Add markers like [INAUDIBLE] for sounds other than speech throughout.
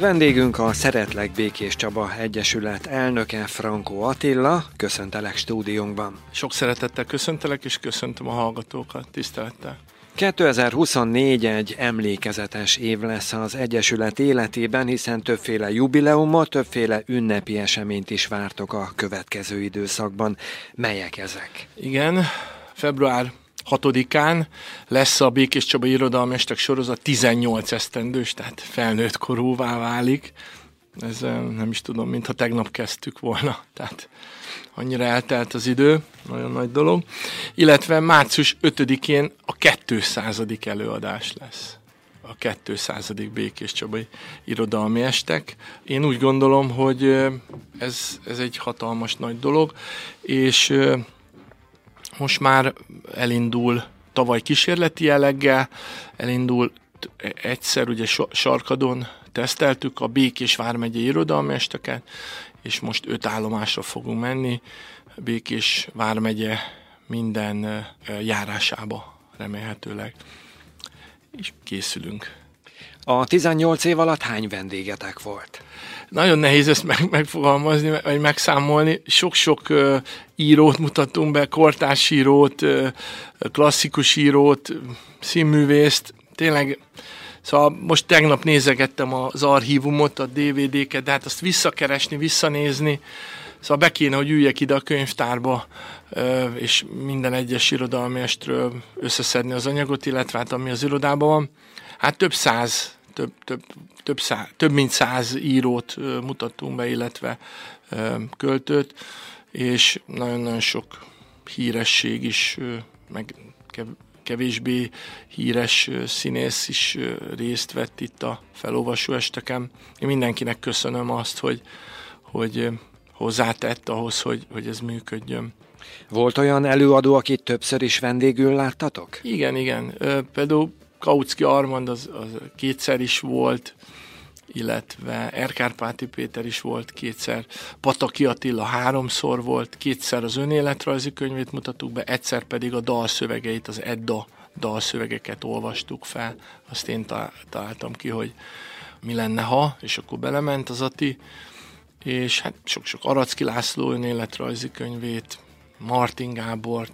Vendégünk a Szeretlek Békés Csaba Egyesület elnöke Frankó Attila. Köszöntelek stúdiónkban. Sok szeretettel köszöntelek, és köszöntöm a hallgatókat tisztelettel. 2024 egy emlékezetes év lesz az Egyesület életében, hiszen többféle jubileumot, többféle ünnepi eseményt is vártok a következő időszakban. Melyek ezek? Igen, február 6-án lesz a Békés Csaba Irodalmestek sorozat 18 esztendős, tehát felnőtt korúvá válik. Ez nem is tudom, mintha tegnap kezdtük volna. Tehát annyira eltelt az idő, nagyon nagy dolog. Illetve március 5-én a 200. előadás lesz a 200. Békés Csabai Irodalmi Estek. Én úgy gondolom, hogy ez, ez egy hatalmas nagy dolog, és most már elindul tavaly kísérleti jelleggel, elindul egyszer ugye Sarkadon teszteltük a Békés Vármegyei Irodalmi Esteket, és most öt állomásra fogunk menni, Békés Vármegye minden járásába remélhetőleg, és készülünk. A 18 év alatt hány vendégetek volt? Nagyon nehéz ezt meg, megfogalmazni, vagy megszámolni. Sok-sok uh, írót mutattunk be, kortárs írót, uh, klasszikus írót, színművészt. Tényleg, szóval most tegnap nézegettem az archívumot, a DVD-ket, de hát azt visszakeresni, visszanézni, Szóval be kéne, hogy üljek ide a könyvtárba, és minden egyes irodalmestről összeszedni az anyagot, illetve hát ami az irodában van. Hát több száz, több, több, több, száz, több mint száz írót mutattunk be, illetve költőt, és nagyon-nagyon sok híresség is, meg kevésbé híres színész is részt vett itt a felolvasó esteken. Én mindenkinek köszönöm azt, hogy, hogy hozzátett ahhoz, hogy, hogy ez működjön. Volt olyan előadó, akit többször is vendégül láttatok? Igen, igen. Például Kautsky Armand az, az kétszer is volt, illetve Erkárpáti Péter is volt kétszer, Pataki Attila háromszor volt, kétszer az önéletrajzi könyvét mutattuk be, egyszer pedig a dalszövegeit, az Edda dalszövegeket olvastuk fel. Azt én találtam ki, hogy mi lenne, ha, és akkor belement az Ati, és hát sok-sok Aracki László önéletrajzi könyvét, Martin Gábor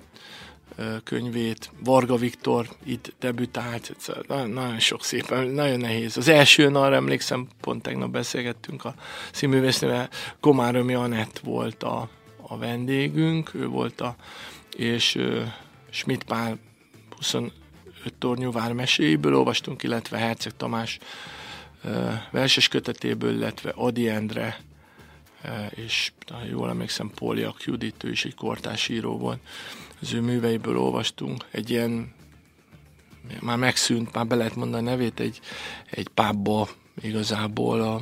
könyvét, Varga Viktor itt debütált, nagyon, nagyon sok szépen, nagyon nehéz. Az első arra emlékszem, pont tegnap beszélgettünk a színművésznővel, Komárömi Anett volt a, a vendégünk, ő volt a, és uh, Schmidt Pál 25 tornyú vármeséiből olvastunk, illetve Herceg Tamás uh, verses kötetéből, illetve Adi Endre és ha jól emlékszem, Póliak Judit, ő is egy kortás író volt. Az ő műveiből olvastunk. Egy ilyen, már megszűnt, már be lehet mondani a nevét, egy, egy pábba igazából a,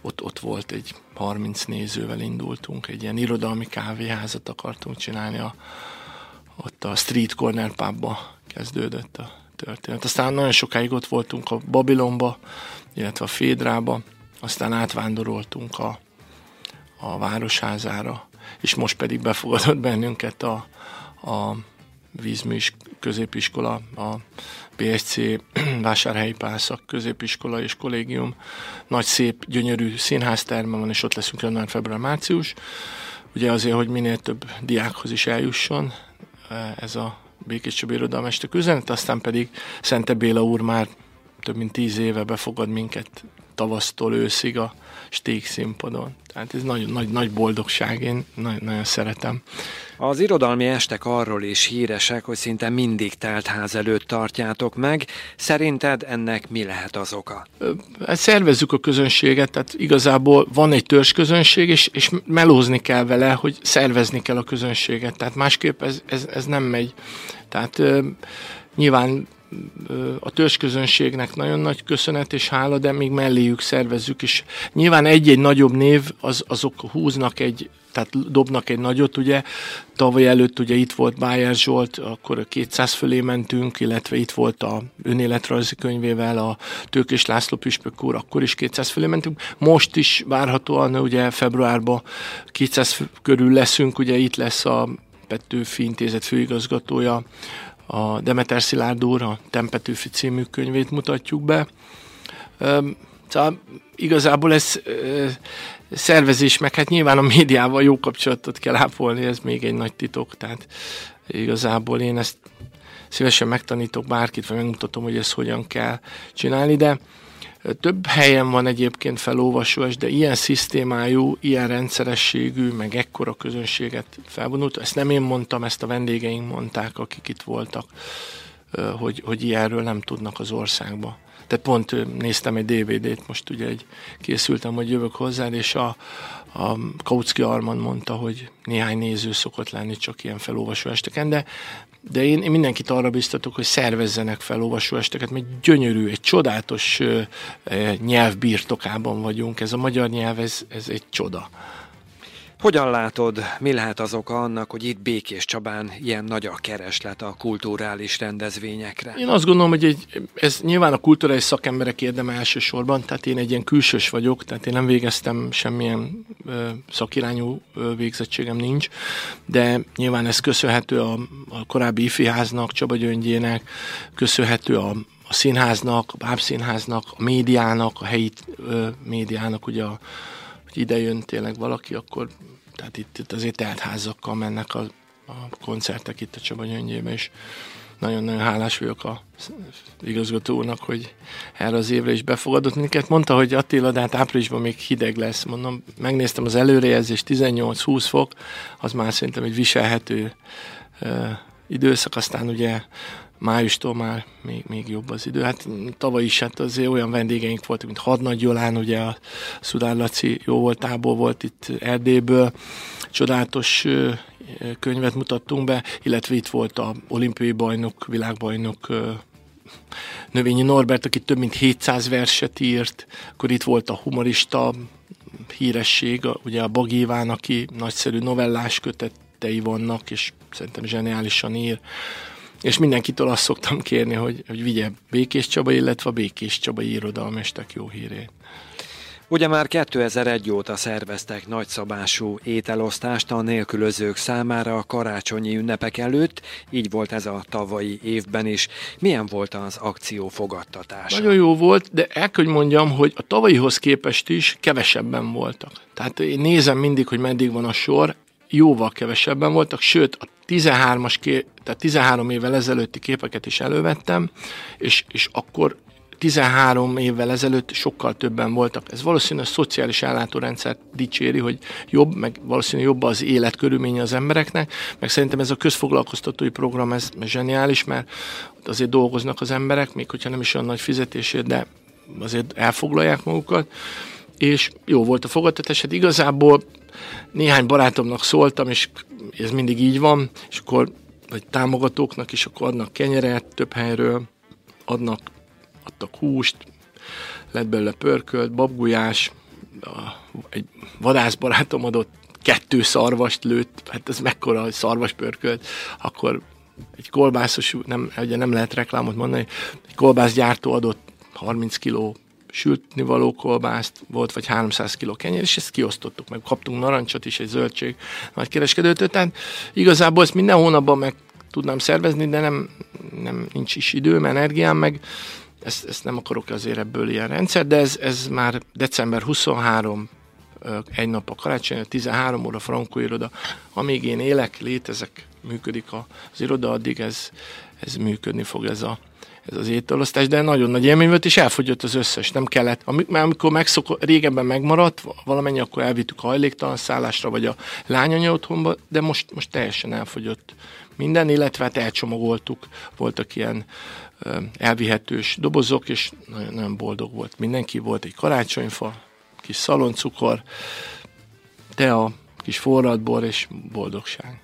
ott, ott volt egy 30 nézővel indultunk, egy ilyen irodalmi kávéházat akartunk csinálni, a, ott a Street Corner pubba kezdődött a történet. Aztán nagyon sokáig ott voltunk a Babilonba, illetve a Fédrába, aztán átvándoroltunk a a városházára, és most pedig befogadott bennünket a, a vízműs középiskola, a BSC [CLEARS THROAT] Vásárhelyi Pászak középiskola és kollégium. Nagy szép, gyönyörű színházterme van, és ott leszünk január, február, március. Ugye azért, hogy minél több diákhoz is eljusson e, ez a Békés Csabi Irodalmestek üzenet, aztán pedig Szente Béla úr már több mint tíz éve befogad minket tavasztól őszig a Sték színpadon. Tehát ez nagyon nagy, nagy boldogság, én nagyon, nagyon szeretem. Az irodalmi estek arról is híresek, hogy szinte mindig telt ház előtt tartjátok meg. Szerinted ennek mi lehet az oka? Hát szervezzük a közönséget, tehát igazából van egy közönség, és, és melózni kell vele, hogy szervezni kell a közönséget. Tehát másképp ez, ez, ez nem megy. Tehát nyilván a törzsközönségnek nagyon nagy köszönet és hála, de még melléjük szervezzük, és nyilván egy-egy nagyobb név, az, azok húznak egy, tehát dobnak egy nagyot, ugye, tavaly előtt ugye itt volt Bájer Zsolt, akkor 200 fölé mentünk, illetve itt volt a önéletrajzi könyvével a Tőkés László Püspök úr, akkor is 200 fölé mentünk. Most is várhatóan ugye februárban 200 körül leszünk, ugye itt lesz a Petőfi Intézet főigazgatója, a Demeter Szilárd úr, a Tempetőfi című könyvét mutatjuk be. Szóval igazából ez szervezés, meg hát nyilván a médiával jó kapcsolatot kell ápolni, ez még egy nagy titok, tehát igazából én ezt szívesen megtanítok bárkit, vagy megmutatom, hogy ezt hogyan kell csinálni, de több helyen van egyébként felolvasós, de ilyen szisztémájú, ilyen rendszerességű, meg ekkora közönséget felvonult. Ezt nem én mondtam, ezt a vendégeink mondták, akik itt voltak, hogy, hogy ilyenről nem tudnak az országba. Tehát pont néztem egy DVD-t, most ugye egy készültem, hogy jövök hozzá, és a, a Kautsky Arman mondta, hogy néhány néző szokott lenni csak ilyen felolvasó esteken, de de én, én mindenkit arra biztatok, hogy szervezzenek fel olvasóesteket, mert gyönyörű, egy csodálatos nyelv birtokában vagyunk. Ez a magyar nyelv, ez, ez egy csoda. Hogyan látod, mi lehet az oka annak, hogy itt Békés Csabán ilyen nagy a kereslet a kulturális rendezvényekre? Én azt gondolom, hogy egy, ez nyilván a kulturális szakemberek érdeme elsősorban, tehát én egy ilyen külsős vagyok, tehát én nem végeztem semmilyen ö, szakirányú ö, végzettségem nincs, de nyilván ez köszönhető a, a korábbi ifiháznak, Csaba Gyöngyének, köszönhető a, a színháznak, a bábszínháznak, a médiának, a helyi ö, médiának, ugye a ide jön tényleg valaki, akkor tehát itt, itt azért teltházakkal mennek a, a koncertek itt a Csaba és nagyon-nagyon hálás vagyok a igazgató úrnak, hogy erre az évre is befogadott minket. Mondta, hogy Attila, de hát áprilisban még hideg lesz. Mondom, megnéztem az előrejelzés, 18-20 fok, az már szerintem egy viselhető uh, időszak, aztán ugye májustól már még, még jobb az idő. Hát tavaly is hát azért olyan vendégeink voltak, mint Hadnagy Jolán, ugye a Szudár Laci jó voltából volt itt Erdélyből, csodálatos könyvet mutattunk be, illetve itt volt a olimpiai bajnok, világbajnok Növényi Norbert, aki több mint 700 verset írt, akkor itt volt a humorista híresség, ugye a Bagíván, aki nagyszerű novellás kötetei vannak, és szerintem zseniálisan ír és mindenkitől azt szoktam kérni, hogy, hogy vigye Békés Csaba, illetve a Békés Csabai irodalmestek jó hírét. Ugye már 2001 óta szerveztek nagyszabású ételosztást a nélkülözők számára a karácsonyi ünnepek előtt, így volt ez a tavalyi évben is. Milyen volt az akció fogadtatása? Nagyon jó volt, de el hogy mondjam, hogy a tavalyihoz képest is kevesebben voltak. Tehát én nézem mindig, hogy meddig van a sor, jóval kevesebben voltak, sőt a 13-as, ké, tehát 13 évvel ezelőtti képeket is elővettem, és, és akkor 13 évvel ezelőtt sokkal többen voltak. Ez valószínűleg a szociális ellátórendszert dicséri, hogy jobb, meg valószínűleg jobb az életkörülménye az embereknek, meg szerintem ez a közfoglalkoztatói program, ez zseniális, mert azért dolgoznak az emberek, még hogyha nem is olyan nagy fizetésért, de azért elfoglalják magukat, és jó volt a fogadtatás, hát igazából néhány barátomnak szóltam, és ez mindig így van, és akkor vagy támogatóknak is akkor adnak kenyeret több helyről, adnak, adtak húst, lett belőle pörkölt, babgulyás, egy vadászbarátom adott kettő szarvast lőtt, hát ez mekkora, hogy szarvas pörkölt, akkor egy kolbászos, nem, ugye nem lehet reklámot mondani, egy kolbászgyártó adott 30 kiló sültni való kolbászt, volt vagy 300 kg kenyér, és ezt kiosztottuk, meg kaptunk narancsot is, egy zöldség nagy kereskedőtől, tehát igazából ezt minden hónapban meg tudnám szervezni, de nem, nem nincs is időm, energiám, meg ezt, ezt nem akarok azért ebből ilyen rendszer, de ez, ez már december 23 egy nap a karácsony, 13 óra Frankó iroda. Amíg én élek, létezek, működik az iroda, addig ez, ez működni fog ez a, ez az ételosztás, de nagyon nagy élmény volt, és elfogyott az összes, nem kellett. Amikor, amikor megszok, régebben megmaradt, valamennyi, akkor elvittük a hajléktalan szállásra, vagy a lányanya otthonba, de most, most teljesen elfogyott minden, illetve hát elcsomagoltuk, voltak ilyen elvihetős dobozok, és nagyon, nagyon boldog volt mindenki. Volt egy karácsonyfa, kis szaloncukor, tea, kis forradbor és boldogság.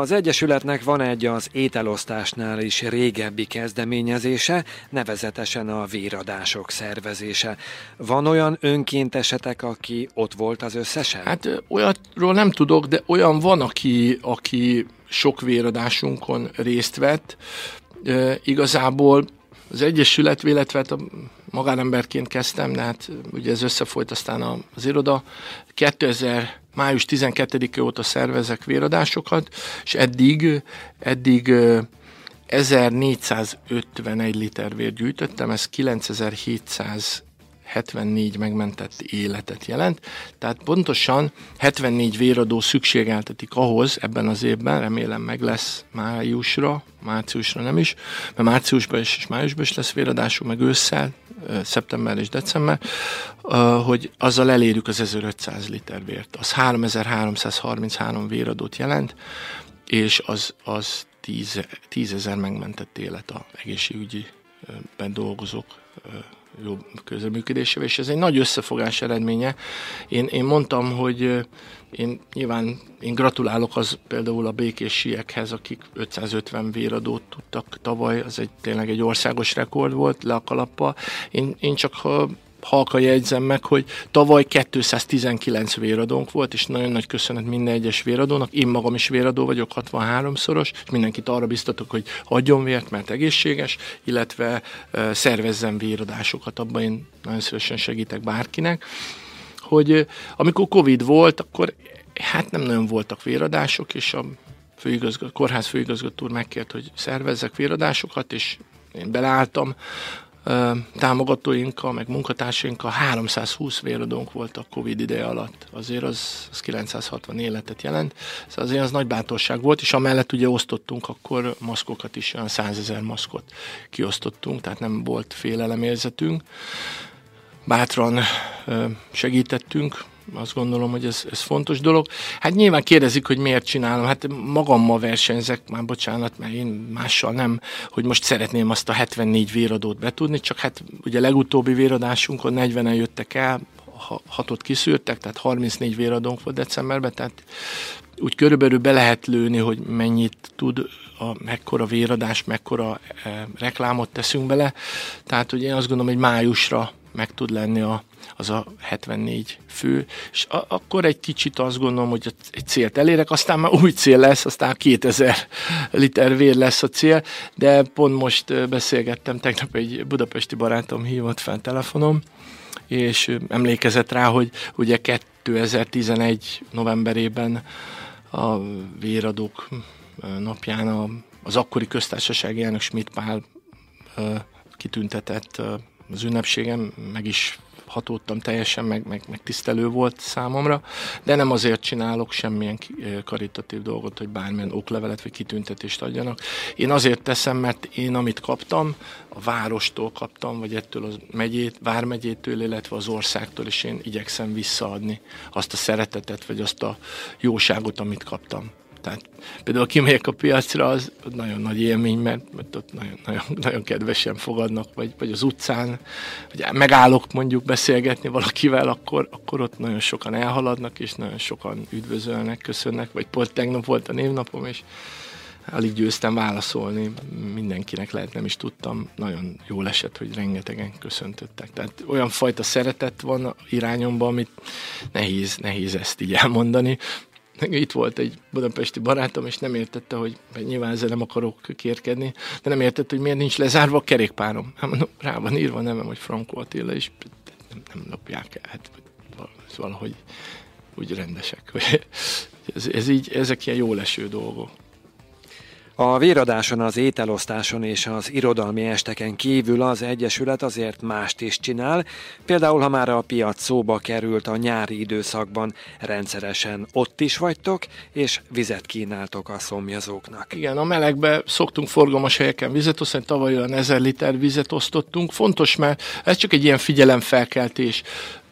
Az Egyesületnek van egy az ételosztásnál is régebbi kezdeményezése, nevezetesen a véradások szervezése. Van olyan önkéntesetek, aki ott volt az összesen? Hát olyatról nem tudok, de olyan van, aki, aki sok véradásunkon részt vett. E, igazából az Egyesület, illetve hát a magánemberként kezdtem, de hát ugye ez összefolyt aztán az iroda. 2000 május 12-e óta szervezek véradásokat, és eddig, eddig 1451 liter vért gyűjtöttem, ez 9700 74 megmentett életet jelent. Tehát pontosan 74 véradó szükségeltetik ahhoz ebben az évben, remélem meg lesz májusra, márciusra nem is, mert márciusban is és májusban is lesz véradásunk, meg ősszel, szeptember és december, hogy azzal elérjük az 1500 liter vért. Az 3333 véradót jelent, és az, az 10 ezer megmentett élet a egészségügyi dolgozók jó közreműködésével, és ez egy nagy összefogás eredménye. Én, én mondtam, hogy én nyilván én gratulálok az például a békésiekhez, akik 550 véradót tudtak tavaly, az egy tényleg egy országos rekord volt le a kalappal. Én, én csak halka jegyzem meg, hogy tavaly 219 véradónk volt, és nagyon nagy köszönet minden egyes véradónak. Én magam is véradó vagyok, 63-szoros, és mindenkit arra biztatok, hogy adjon vért, mert egészséges, illetve uh, szervezzen véradásokat. Abban én nagyon szívesen segítek bárkinek hogy amikor Covid volt, akkor hát nem nagyon voltak véradások, és a főigazgató, kórház főigazgató úr megkért, hogy szervezzek véradásokat, és én beleálltam támogatóinkkal, meg munkatársainkkal 320 véradónk volt a Covid ideje alatt. Azért az, az 960 életet jelent. Szóval azért az nagy bátorság volt, és amellett ugye osztottunk akkor maszkokat is, olyan 100 ezer maszkot kiosztottunk, tehát nem volt félelemérzetünk. Bátran segítettünk, azt gondolom, hogy ez, ez fontos dolog. Hát nyilván kérdezik, hogy miért csinálom. Hát magammal versenyzek, már bocsánat, mert én mással nem, hogy most szeretném azt a 74 véradót betudni, csak hát ugye legutóbbi véradásunkon 40-en jöttek el, hatot kiszűrtek, tehát 34 véradónk volt decemberben, tehát úgy körülbelül be lehet lőni, hogy mennyit tud, a, mekkora véradás, mekkora e, reklámot teszünk bele. Tehát, hogy én azt gondolom, hogy májusra meg tud lenni a, az a 74 fő, és a, akkor egy kicsit azt gondolom, hogy egy célt elérek, aztán már új cél lesz, aztán 2000 liter vér lesz a cél, de pont most beszélgettem, tegnap egy budapesti barátom hívott fel telefonom, és emlékezett rá, hogy ugye 2011 novemberében a véradók napján a, az akkori köztársasági elnök Schmidt Pál kitüntetett az ünnepségem, meg is hatódtam teljesen, meg, meg, meg tisztelő volt számomra, de nem azért csinálok semmilyen karitatív dolgot, hogy bármilyen oklevelet vagy kitüntetést adjanak. Én azért teszem, mert én amit kaptam, a várostól kaptam, vagy ettől a megyét, vármegyétől, illetve az országtól, és én igyekszem visszaadni azt a szeretetet, vagy azt a jóságot, amit kaptam. Tehát például kimegyek a piacra, az nagyon nagy élmény, mert, mert ott nagyon, nagyon, nagyon kedvesen fogadnak, vagy, vagy az utcán, vagy megállok mondjuk beszélgetni valakivel, akkor, akkor ott nagyon sokan elhaladnak, és nagyon sokan üdvözölnek, köszönnek, vagy pont tegnap volt a névnapom, és alig győztem válaszolni, mindenkinek lehet, nem is tudtam, nagyon jól esett, hogy rengetegen köszöntöttek. Tehát olyan fajta szeretet van irányomban, amit nehéz, nehéz ezt így elmondani, itt volt egy budapesti barátom, és nem értette, hogy nyilván ezzel nem akarok kérkedni, de nem értette, hogy miért nincs lezárva a kerékpárom. Hát mondom, rá van írva nevem, hogy Franco Attila, és nem, nem lopják el. Hát valahogy úgy rendesek. Ez, ez így, ezek ilyen jó leső dolgok. A véradáson, az ételosztáson és az irodalmi esteken kívül az Egyesület azért mást is csinál, például ha már a piac szóba került a nyári időszakban, rendszeresen ott is vagytok, és vizet kínáltok a szomjazóknak. Igen, a melegbe szoktunk forgalmas helyeken vizet osztani, tavaly olyan ezer liter vizet osztottunk. Fontos, mert ez csak egy ilyen figyelemfelkeltés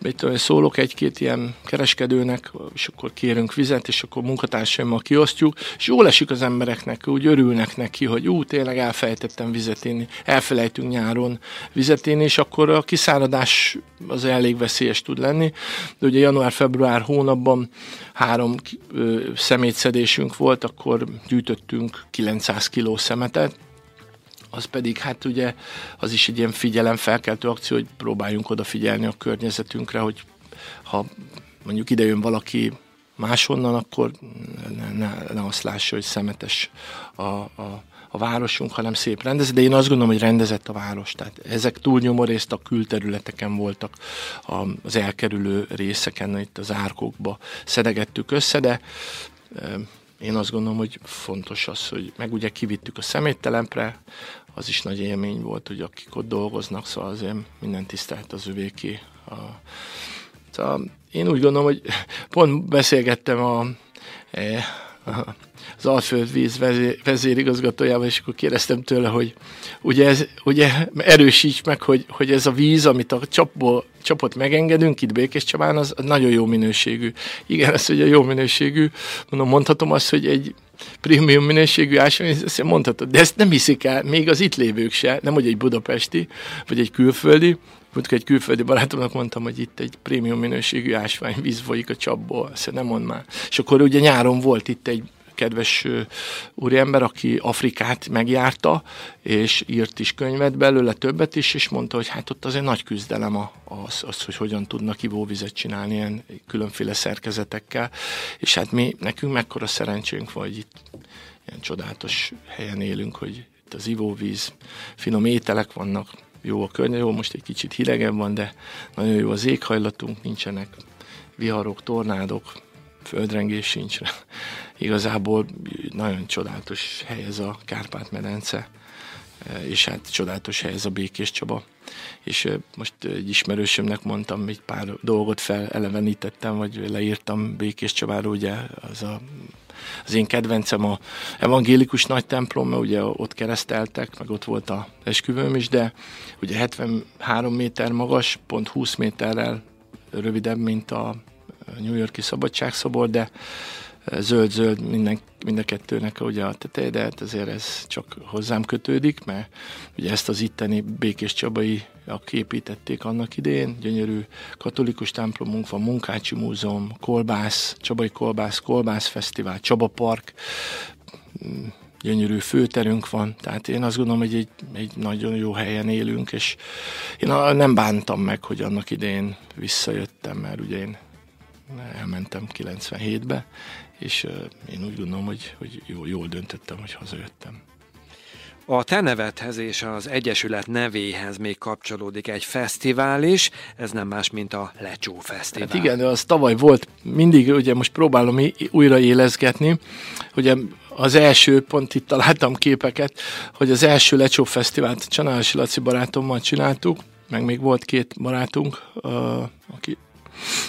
mit tudom, szólok egy-két ilyen kereskedőnek, és akkor kérünk vizet, és akkor munkatársaimmal kiosztjuk, és jól esik az embereknek, úgy örülnek neki, hogy ú, tényleg elfelejtettem vizet inni, elfelejtünk nyáron vizet inni, és akkor a kiszáradás az elég veszélyes tud lenni. De ugye január-február hónapban három szemétszedésünk volt, akkor gyűjtöttünk 900 kiló szemetet, az pedig hát ugye az is egy ilyen figyelemfelkeltő akció, hogy próbáljunk odafigyelni a környezetünkre, hogy ha mondjuk ide jön valaki máshonnan, akkor ne, ne, ne azt lássa, hogy szemetes a, a, a városunk, hanem szép rendezett, de én azt gondolom, hogy rendezett a város. Tehát ezek túlnyomó részt a külterületeken voltak, az elkerülő részeken, itt az árkokba szedegettük össze, de én azt gondolom, hogy fontos az, hogy meg ugye kivittük a szeméttelepre, az is nagy élmény volt, hogy akik ott dolgoznak, szóval azért minden tisztelt az övéké. A, szóval én úgy gondolom, hogy [LAUGHS] pont beszélgettem a az Alföldvíz vezér, vezérigazgatójával, és akkor kérdeztem tőle, hogy ugye, ez, ugye erősíts meg, hogy, hogy ez a víz, amit a csapból, csapot megengedünk itt Békés Csabán, az nagyon jó minőségű. Igen, ez ugye jó minőségű, mondom, mondhatom azt, hogy egy prémium minőségű ásvány, ezt mondhatod, de ezt nem hiszik el, még az itt lévők se, nem hogy egy budapesti, vagy egy külföldi, Mondjuk egy külföldi barátomnak mondtam, hogy itt egy prémium minőségű ásványvíz folyik a csapból, ezt nem mond már. És akkor ugye nyáron volt itt egy kedves úriember, aki Afrikát megjárta, és írt is könyvet belőle, többet is, és mondta, hogy hát ott azért nagy küzdelem az, az hogy hogyan tudnak ivóvizet csinálni ilyen különféle szerkezetekkel, és hát mi, nekünk mekkora szerencsénk vagy itt ilyen csodálatos helyen élünk, hogy itt az ivóvíz, finom ételek vannak, jó a környezet, jó, most egy kicsit hidegebb van, de nagyon jó az éghajlatunk, nincsenek viharok, tornádok, földrengés sincs. Igazából nagyon csodálatos hely ez a Kárpát-medence, és hát csodálatos hely ez a Békés Csaba. És most egy ismerősömnek mondtam, egy pár dolgot felelevenítettem, vagy leírtam Békés Csabáról, ugye az a az én kedvencem a evangélikus nagy templom, mert ugye ott kereszteltek, meg ott volt a esküvőm is, de ugye 73 méter magas, pont 20 méterrel rövidebb, mint a New Yorki szabadságszobor, de zöld-zöld minden, mind a kettőnek ugye a teteje, de hát azért ez csak hozzám kötődik, mert ugye ezt az itteni Békés Csabai építették annak idén, gyönyörű katolikus templomunk van, Munkácsi Múzeum, Kolbász, Csabai Kolbász, Kolbász Fesztivál, Csaba Park, mm, gyönyörű főterünk van, tehát én azt gondolom, hogy egy, egy nagyon jó helyen élünk, és én nem bántam meg, hogy annak idején visszajöttem, mert ugye én elmentem 97-be, és én úgy gondolom, hogy, hogy jól, jól döntöttem, hogy hazajöttem. A te nevedhez és az Egyesület nevéhez még kapcsolódik egy fesztivál is, ez nem más, mint a Lecsó Fesztivál. Hát igen, az tavaly volt, mindig ugye most próbálom újra élezgetni, ugye az első, pont itt találtam képeket, hogy az első Lecsó Fesztivált Csanási Laci barátommal csináltuk, meg még volt két barátunk, aki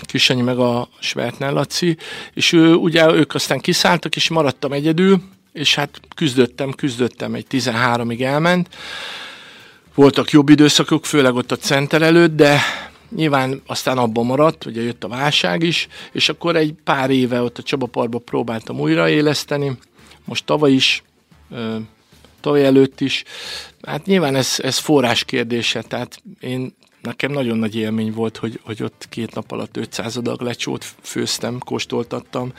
Kisanyi meg a Svertner Laci, és ő, ugye ők aztán kiszálltak, és maradtam egyedül, és hát küzdöttem, küzdöttem, egy 13-ig elment. Voltak jobb időszakok, főleg ott a center előtt, de nyilván aztán abban maradt, ugye jött a válság is, és akkor egy pár éve ott a Csabaparba próbáltam újraéleszteni, most tavaly is, tavaly előtt is. Hát nyilván ez, ez forrás kérdése, tehát én nekem nagyon nagy élmény volt, hogy, hogy ott két nap alatt 500 adag lecsót főztem, kóstoltattam.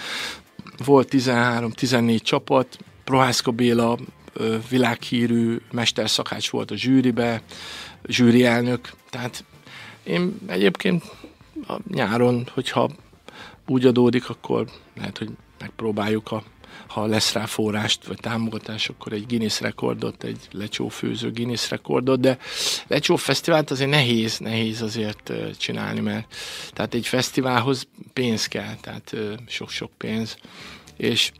Volt 13-14 csapat, Prohászka Béla világhírű mesterszakács volt a zsűribe, zsűri elnök, tehát én egyébként a nyáron, hogyha úgy adódik, akkor lehet, hogy megpróbáljuk a ha lesz rá forrást vagy támogatás, akkor egy Guinness rekordot, egy lecsófőző Guinness rekordot, de lecsó fesztivált azért nehéz, nehéz azért csinálni, mert tehát egy fesztiválhoz pénz kell, tehát sok-sok pénz, és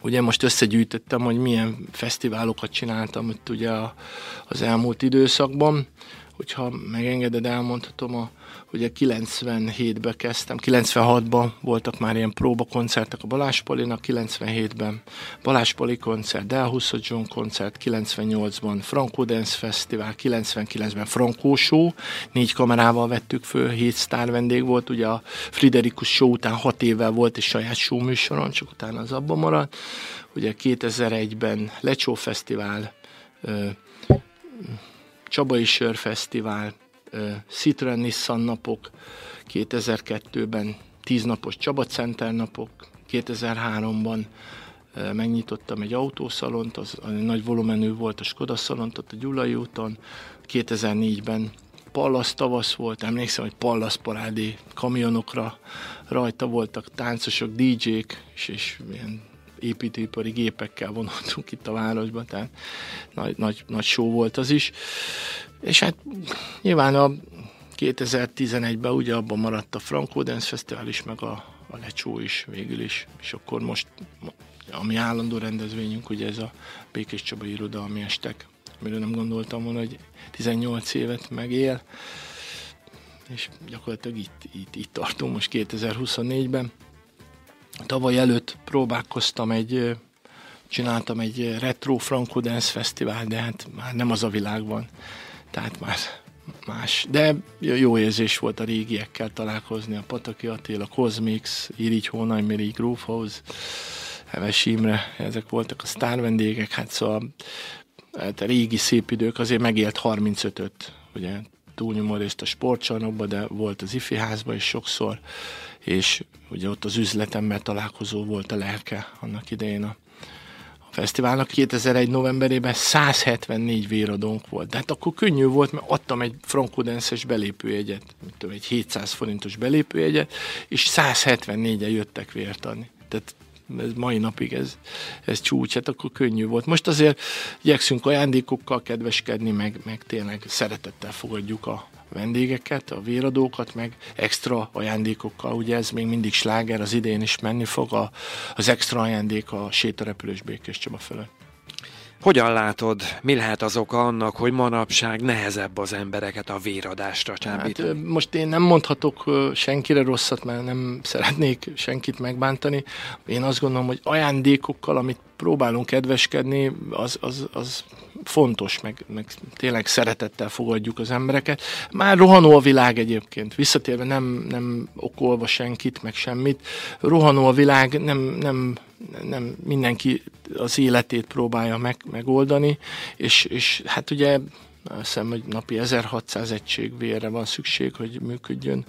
ugye most összegyűjtöttem, hogy milyen fesztiválokat csináltam itt ugye az elmúlt időszakban, hogyha megengeded, elmondhatom a Ugye 97-ben kezdtem, 96-ban voltak már ilyen próbakoncertek a Balázspolinak, 97-ben Balázspoli koncert, Delhuszot John koncert, 98-ban Franco Dance Fesztivál, 99-ben Franco Show, négy kamerával vettük föl, hét sztár vendég volt, ugye a Friderikus Show után hat évvel volt egy saját show műsoron, csak utána az abban maradt. Ugye 2001-ben Lecsó Fesztivál, Csabai Sör Fesztivál, Citroen Nissan napok, 2002-ben 10 napos Csaba Center napok, 2003-ban megnyitottam egy autószalont, az nagy volumenű volt a Skoda szalont ott a Gyulai úton, 2004-ben Pallas tavasz volt, emlékszem, hogy Pallas parádi kamionokra rajta voltak táncosok, DJ-k, és, és ilyen építőipari gépekkel vonultunk itt a városban, tehát nagy, nagy, nagy show volt az is. És hát nyilván a 2011-ben ugye abban maradt a Franco Dance Festival is, meg a, a Lecsó is végül is, és akkor most ami állandó rendezvényünk, ugye ez a Békés Csaba irodalmi estek, amiről nem gondoltam volna, hogy 18 évet megél, és gyakorlatilag itt, itt, itt tartunk most 2024-ben. Tavaly előtt próbálkoztam egy, csináltam egy retro Franco Dance Fesztivál, de hát már nem az a világban, tehát már más. De jó érzés volt a régiekkel találkozni, a Pataki Attila, Cosmix, Irigy Hónajméri, Groovehouse, Heves Imre, ezek voltak a sztár vendégek, hát szóval hát a régi szép idők, azért megélt 35-öt, ugye túlnyomó részt a sportcsarnokban, de volt az ifi házban is sokszor, és ugye ott az üzletemmel találkozó volt a lelke annak idején a fesztiválnak 2001 novemberében 174 véradónk volt. De hát akkor könnyű volt, mert adtam egy frankodenszes belépőjegyet, tudom, egy 700 forintos belépőjegyet, és 174-en jöttek vért adni. Tehát ez mai napig ez, ez csúcs, hát akkor könnyű volt. Most azért igyekszünk ajándékokkal kedveskedni, meg, meg tényleg szeretettel fogadjuk a, vendégeket, a véradókat, meg extra ajándékokkal, ugye ez még mindig sláger, az idén is menni fog a, az extra ajándék a sétarepülős Békés Csaba fölött. Hogyan látod, mi lehet az oka annak, hogy manapság nehezebb az embereket a véradásra csábítani? Hát, most én nem mondhatok senkire rosszat, mert nem szeretnék senkit megbántani. Én azt gondolom, hogy ajándékokkal, amit próbálunk kedveskedni, az, az, az fontos, meg, meg tényleg szeretettel fogadjuk az embereket. Már rohanó a világ egyébként, visszatérve nem, nem okolva senkit, meg semmit. Rohanó a világ, nem, nem, nem mindenki az életét próbálja meg, megoldani, és, és hát ugye azt hiszem, hogy napi 1600 egység vérre van szükség, hogy működjön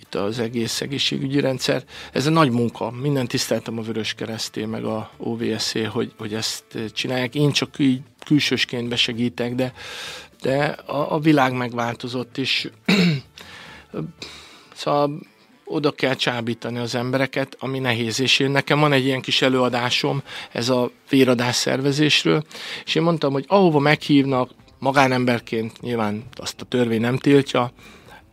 itt az egész egészségügyi rendszer. Ez egy nagy munka. Minden tiszteltem a Vörös Kereszté, meg a ovsz hogy, hogy ezt csinálják. Én csak így külsősként besegítek, de, de a, a világ megváltozott, és [CLEARS THROAT] szóval oda kell csábítani az embereket, ami nehéz. És én nekem van egy ilyen kis előadásom, ez a véradás szervezésről, és én mondtam, hogy ahova meghívnak, magánemberként nyilván azt a törvény nem tiltja,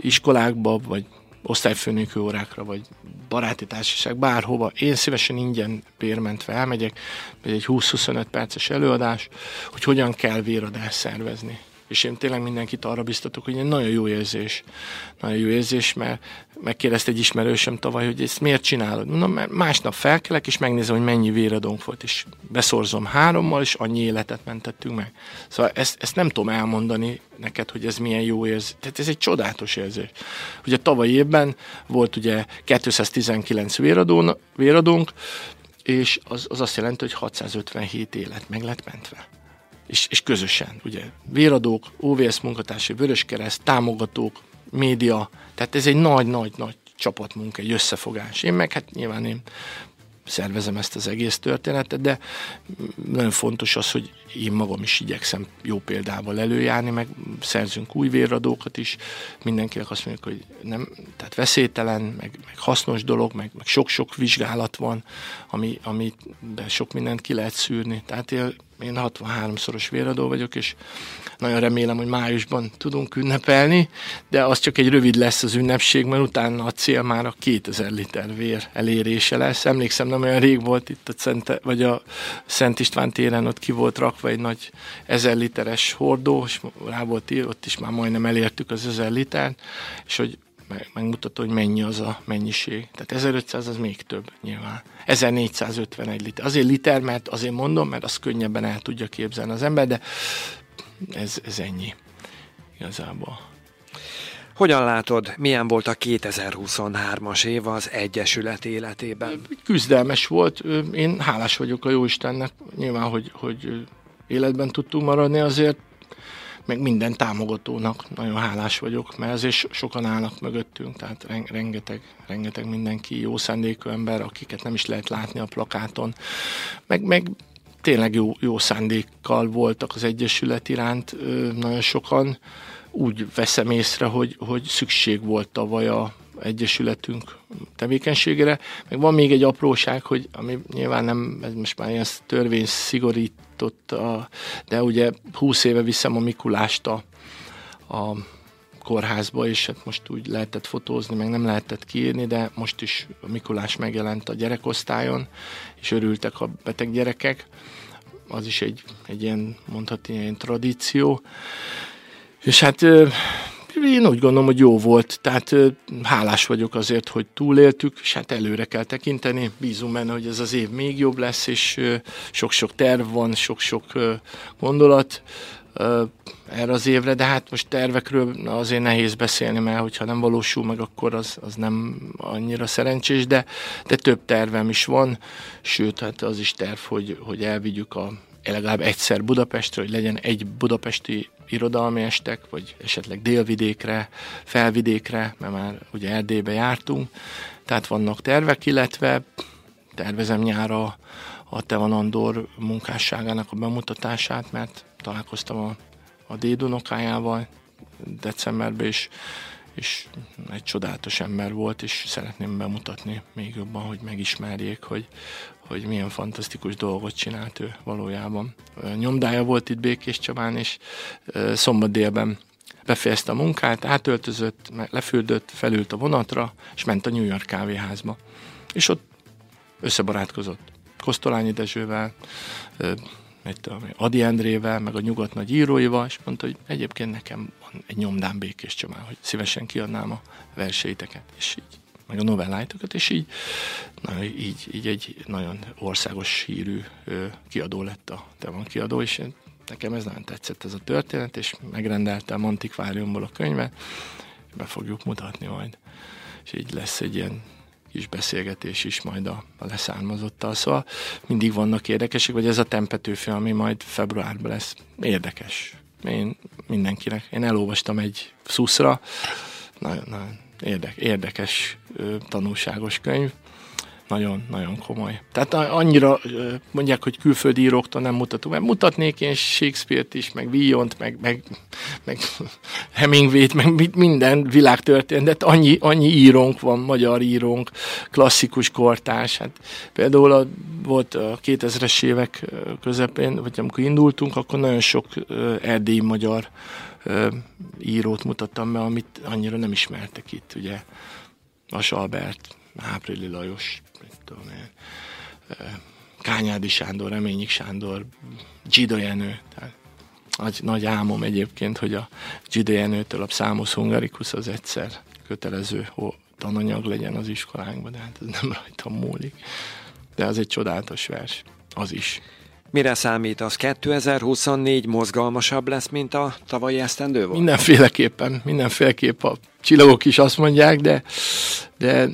iskolákba, vagy osztályfőnökő órákra, vagy baráti társaság, bárhova. Én szívesen ingyen bérmentve elmegyek, egy 20-25 perces előadás, hogy hogyan kell véradást szervezni és én tényleg mindenkit arra biztatok, hogy egy nagyon jó érzés. Nagyon jó érzés, mert megkérdezte egy ismerősöm tavaly, hogy ezt miért csinálod. Mondom, mert másnap felkelek, és megnézem, hogy mennyi véradónk volt, és beszorzom hárommal, és annyi életet mentettünk meg. Szóval ezt, ezt nem tudom elmondani neked, hogy ez milyen jó érzés. Tehát ez egy csodálatos érzés. Ugye tavaly évben volt ugye 219 véradón, véradónk, és az, az azt jelenti, hogy 657 élet meg lett mentve és, és közösen, ugye, véradók, OVS munkatársai, Vöröskereszt, támogatók, média, tehát ez egy nagy-nagy-nagy csapatmunka, egy összefogás. Én meg hát nyilván én szervezem ezt az egész történetet, de nagyon fontos az, hogy én magam is igyekszem jó példával előjárni, meg szerzünk új véradókat is, mindenkinek azt mondjuk, hogy nem, tehát veszélytelen, meg, meg hasznos dolog, meg, meg sok-sok vizsgálat van, ami, ami de sok mindent ki lehet szűrni. Tehát én én 63-szoros véradó vagyok, és nagyon remélem, hogy májusban tudunk ünnepelni, de az csak egy rövid lesz az ünnepség, mert utána a cél már a 2000 liter vér elérése lesz. Emlékszem, nem olyan rég volt itt a Szent, vagy a Szent István téren, ott ki volt rakva egy nagy 1000 literes hordó, és rá volt ír, ott is már majdnem elértük az 1000 liter, és hogy megmutató, hogy mennyi az a mennyiség. Tehát 1500 az még több nyilván. 1451 liter. Azért liter, mert azért mondom, mert az könnyebben el tudja képzelni az ember, de ez, ez ennyi igazából. Hogyan látod, milyen volt a 2023-as év az Egyesület életében? Küzdelmes volt. Én hálás vagyok a Jóistennek, nyilván, hogy, hogy életben tudtunk maradni, azért meg minden támogatónak nagyon hálás vagyok, mert azért sokan állnak mögöttünk, tehát rengeteg, rengeteg mindenki, jó szándékú ember, akiket nem is lehet látni a plakáton, meg, meg tényleg jó, jó szándékkal voltak az Egyesület iránt nagyon sokan. Úgy veszem észre, hogy, hogy szükség volt tavaly a Egyesületünk tevékenységére. Meg van még egy apróság, hogy ami nyilván nem, ez most már ilyen törvény szigorít a, de ugye 20 éve viszem a Mikulást a, a kórházba, és hát most úgy lehetett fotózni, meg nem lehetett kiírni, de most is a Mikulás megjelent a gyerekosztályon, és örültek a beteg gyerekek. Az is egy, egy ilyen, mondhatni, ilyen tradíció. És hát én úgy gondolom, hogy jó volt, tehát hálás vagyok azért, hogy túléltük, és hát előre kell tekinteni, bízunk benne, hogy ez az év még jobb lesz, és sok-sok terv van, sok-sok gondolat erre az évre, de hát most tervekről azért nehéz beszélni, mert hogyha nem valósul meg, akkor az, az nem annyira szerencsés, de, de több tervem is van, sőt, hát az is terv, hogy, hogy elvigyük a legalább egyszer Budapestre, hogy legyen egy budapesti irodalmi estek, vagy esetleg délvidékre, felvidékre, mert már ugye Erdélybe jártunk, tehát vannak tervek, illetve tervezem nyára a Tevan Andor munkásságának a bemutatását, mert találkoztam a, a dédunokájával decemberben, is, és egy csodálatos ember volt, és szeretném bemutatni még jobban, hogy megismerjék, hogy, hogy milyen fantasztikus dolgot csinált ő valójában. Nyomdája volt itt Békés Csabán, és szombat délben befejezte a munkát, átöltözött, lefürdött, felült a vonatra, és ment a New York kávéházba. És ott összebarátkozott Kosztolányi Dezsővel, Adi Endrével, meg a nyugat nagy íróival, és mondta, hogy egyébként nekem van egy nyomdán Békés Csabán, hogy szívesen kiadnám a verseiteket, és így meg a novelláitokat, és így, na, így, így egy nagyon országos hírű kiadó lett a te van kiadó, és nekem ez nagyon tetszett ez a történet, és megrendeltem Antikváriumból a könyvet, be fogjuk mutatni majd. És így lesz egy ilyen kis beszélgetés is majd a, a leszármazottal. Szóval mindig vannak érdekesek, vagy ez a tempetőfilm, ami majd februárban lesz. Érdekes. Én mindenkinek. Én elolvastam egy szuszra. Nagyon, nagyon érdek, érdekes, tanulságos könyv nagyon-nagyon komoly. Tehát annyira mondják, hogy külföldi íróktól nem mutatunk, mert mutatnék én Shakespeare-t is, meg Villont, meg, meg, meg Hemingway-t, meg minden világtörténetet, annyi, annyi írónk van, magyar írónk, klasszikus kortárs. Hát például a, volt a 2000-es évek közepén, vagy amikor indultunk, akkor nagyon sok erdélyi magyar írót mutattam be, amit annyira nem ismertek itt, ugye. Vas Albert, Áprili Lajos, tudom én, Kányádi Sándor, Reményik Sándor, Gida Jenő, tehát nagy, nagy álmom egyébként, hogy a Gida Jenőtől a Számosz Hungaricus az egyszer kötelező tananyag legyen az iskolánkban, de hát ez nem rajtam múlik. De az egy csodálatos vers, az is. Mire számít az 2024 mozgalmasabb lesz, mint a tavalyi esztendő volt? Mindenféleképpen, mindenféleképp a csillagok is azt mondják, de, de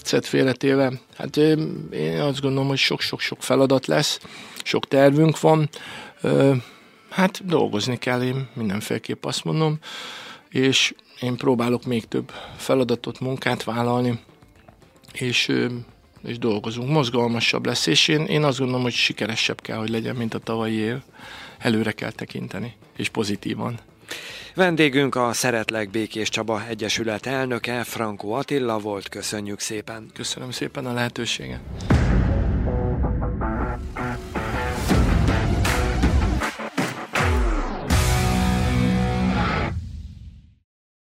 viccet félretéve, hát én azt gondolom, hogy sok-sok-sok feladat lesz, sok tervünk van, hát dolgozni kell, én mindenféleképp azt mondom, és én próbálok még több feladatot, munkát vállalni, és, és dolgozunk, mozgalmasabb lesz, és én, én azt gondolom, hogy sikeresebb kell, hogy legyen, mint a tavalyi év. Előre kell tekinteni, és pozitívan. Vendégünk a Szeretlek Békés Csaba Egyesület elnöke, Frankó Attila volt. Köszönjük szépen. Köszönöm szépen a lehetőséget.